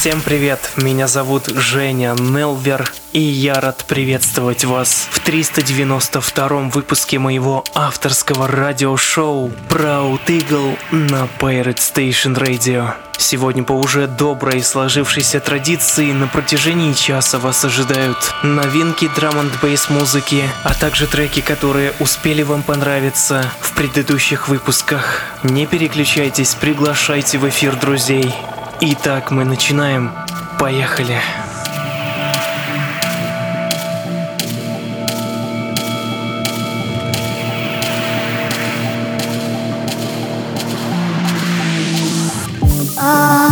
Всем привет, меня зовут Женя Нелвер, и я рад приветствовать вас в 392 выпуске моего авторского радиошоу Proud Eagle на Pirate Station Radio. Сегодня по уже доброй сложившейся традиции на протяжении часа вас ожидают новинки драм н бейс музыки, а также треки, которые успели вам понравиться в предыдущих выпусках. Не переключайтесь, приглашайте в эфир друзей. Итак, мы начинаем. Поехали. Yellow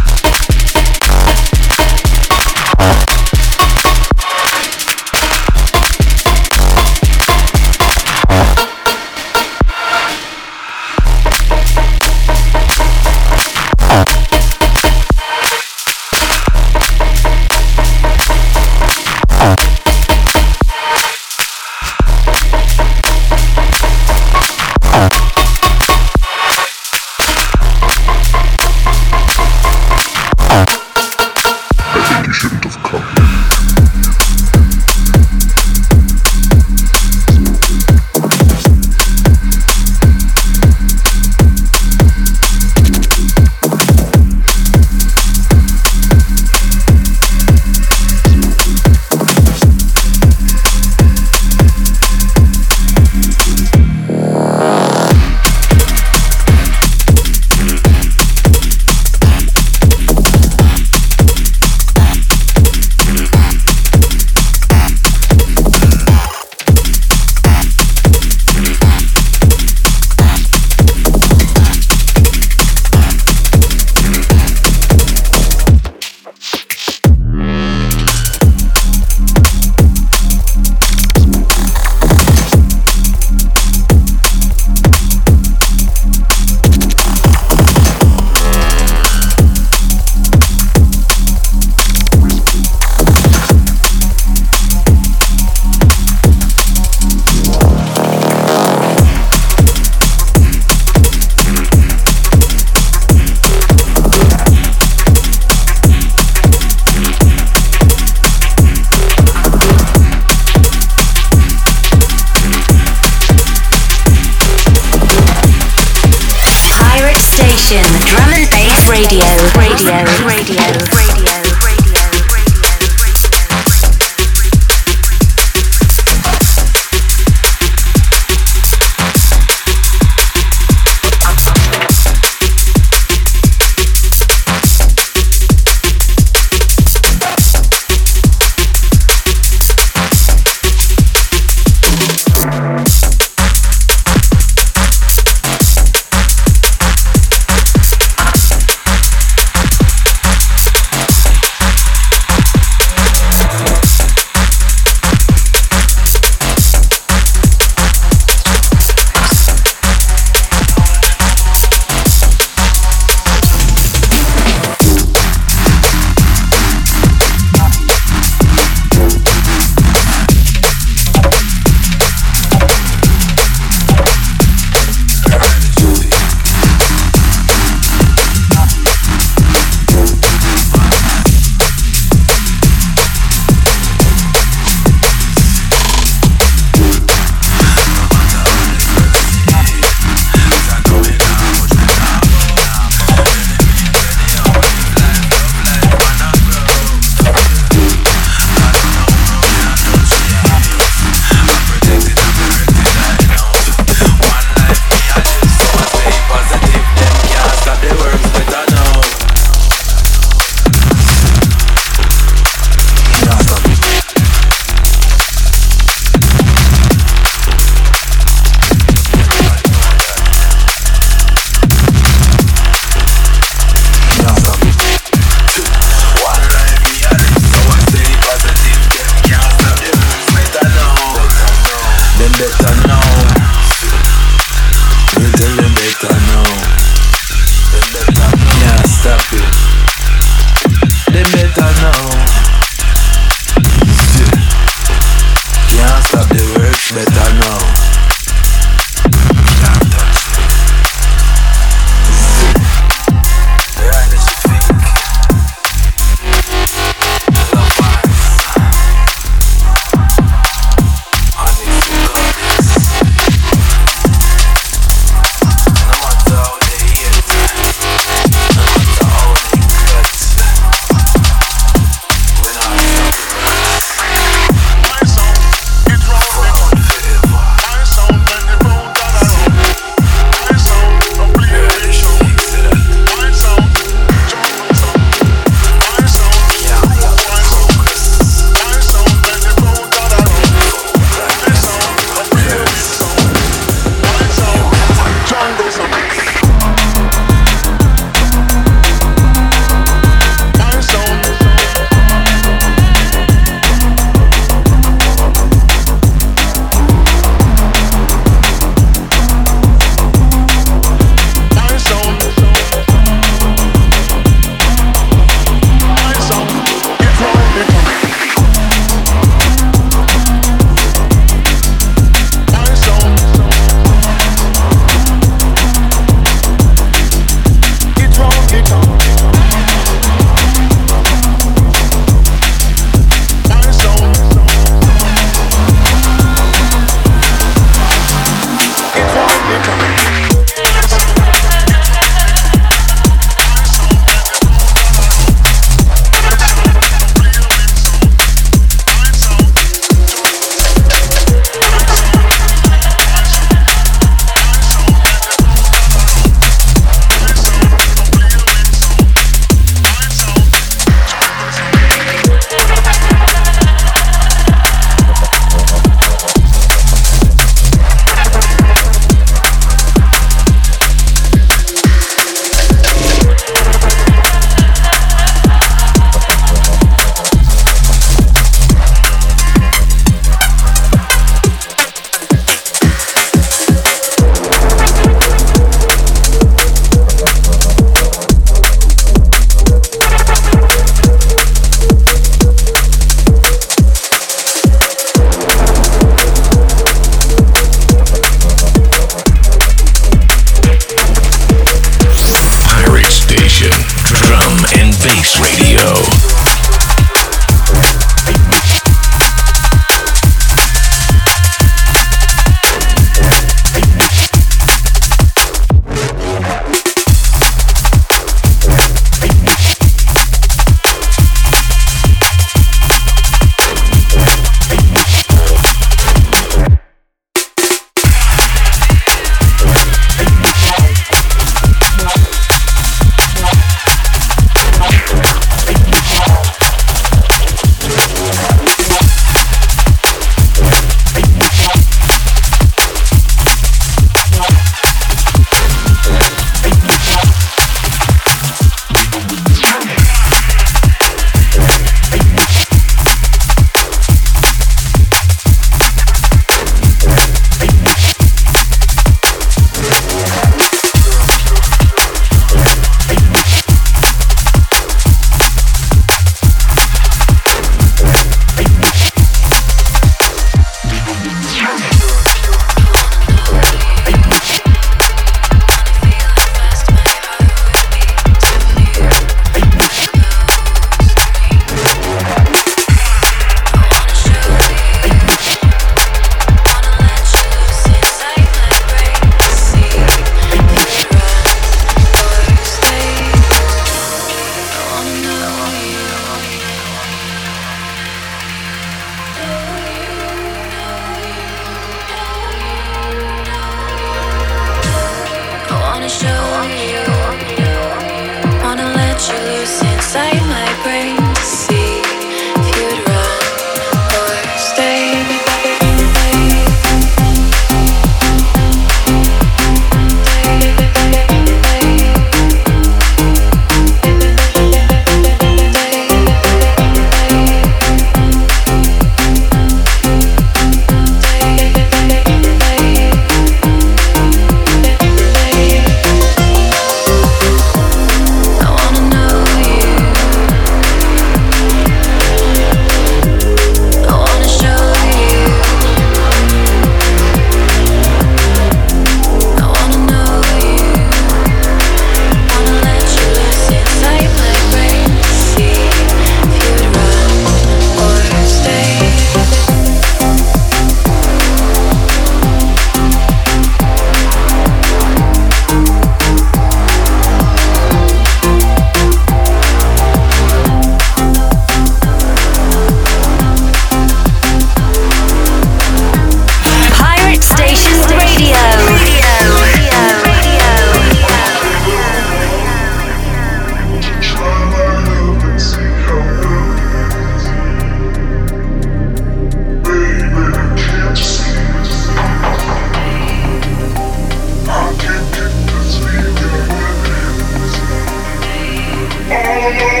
no, no, no.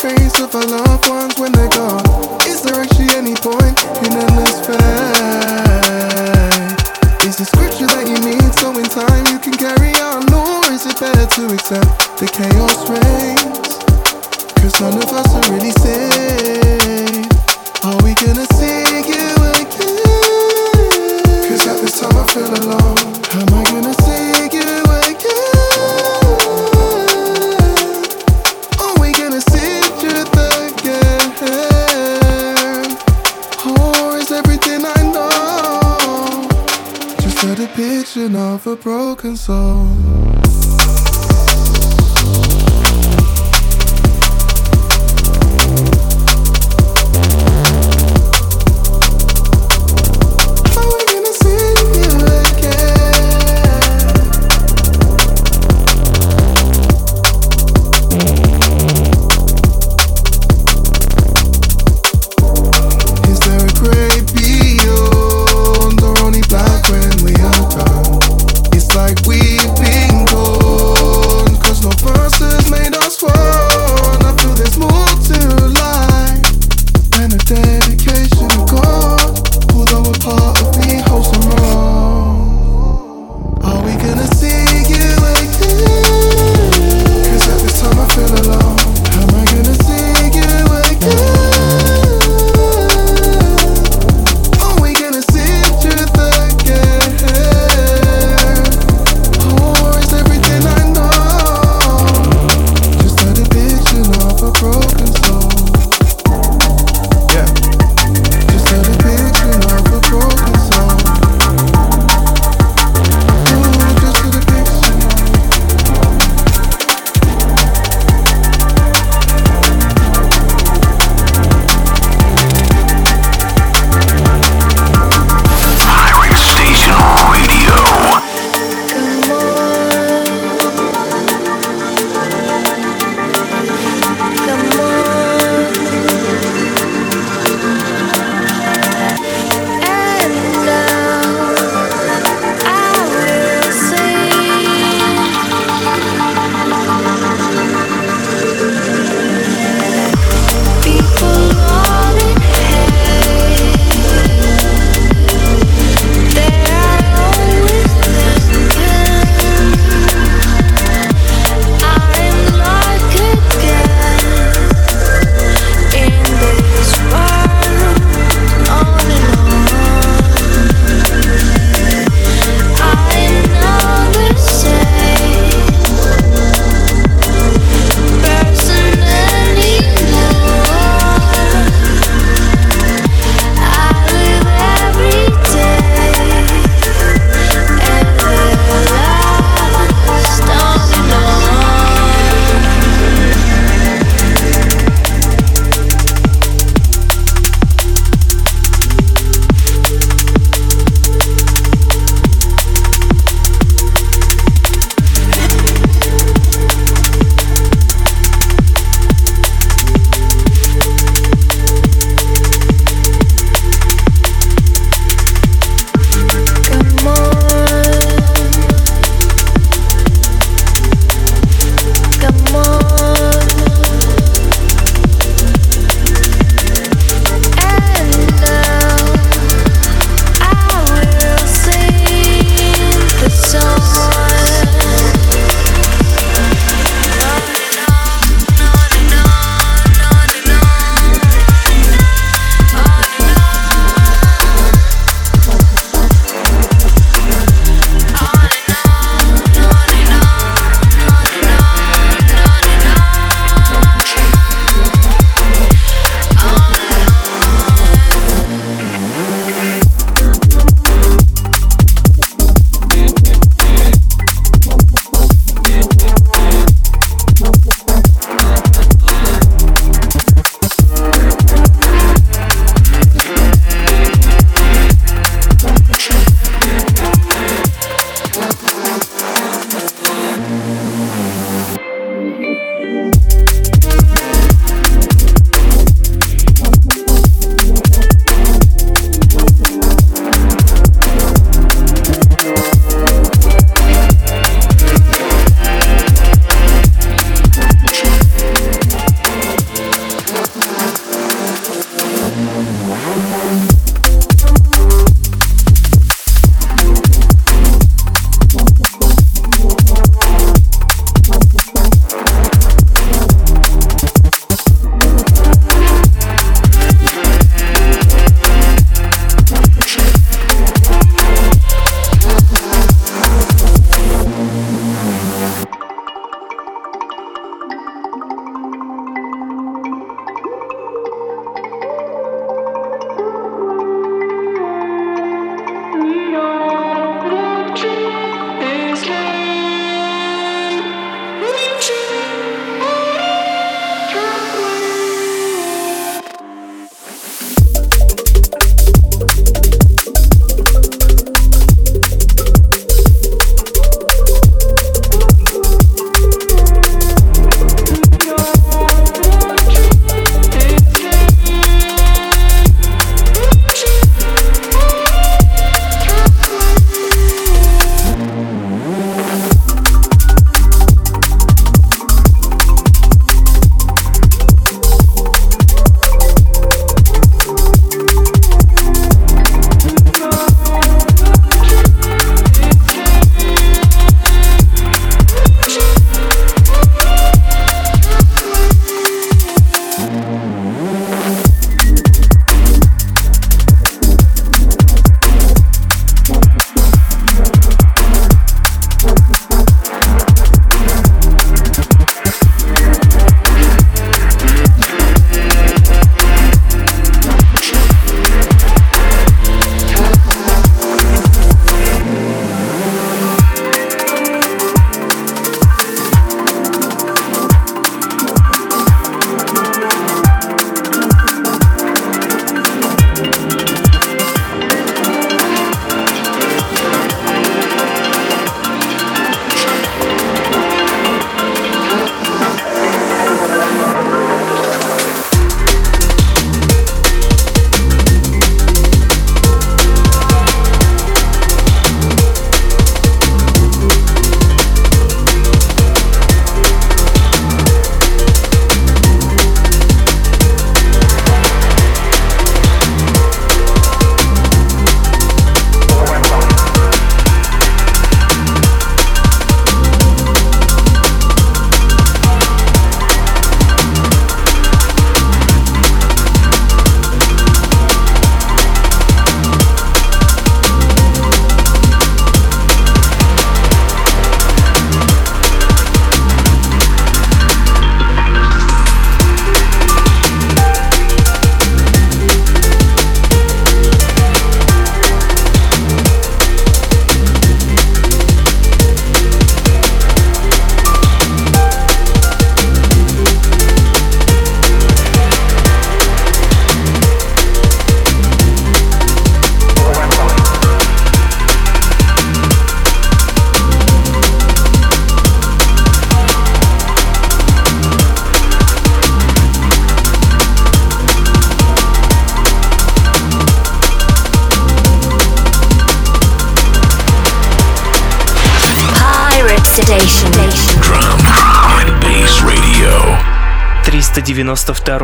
face of our loved ones when they go.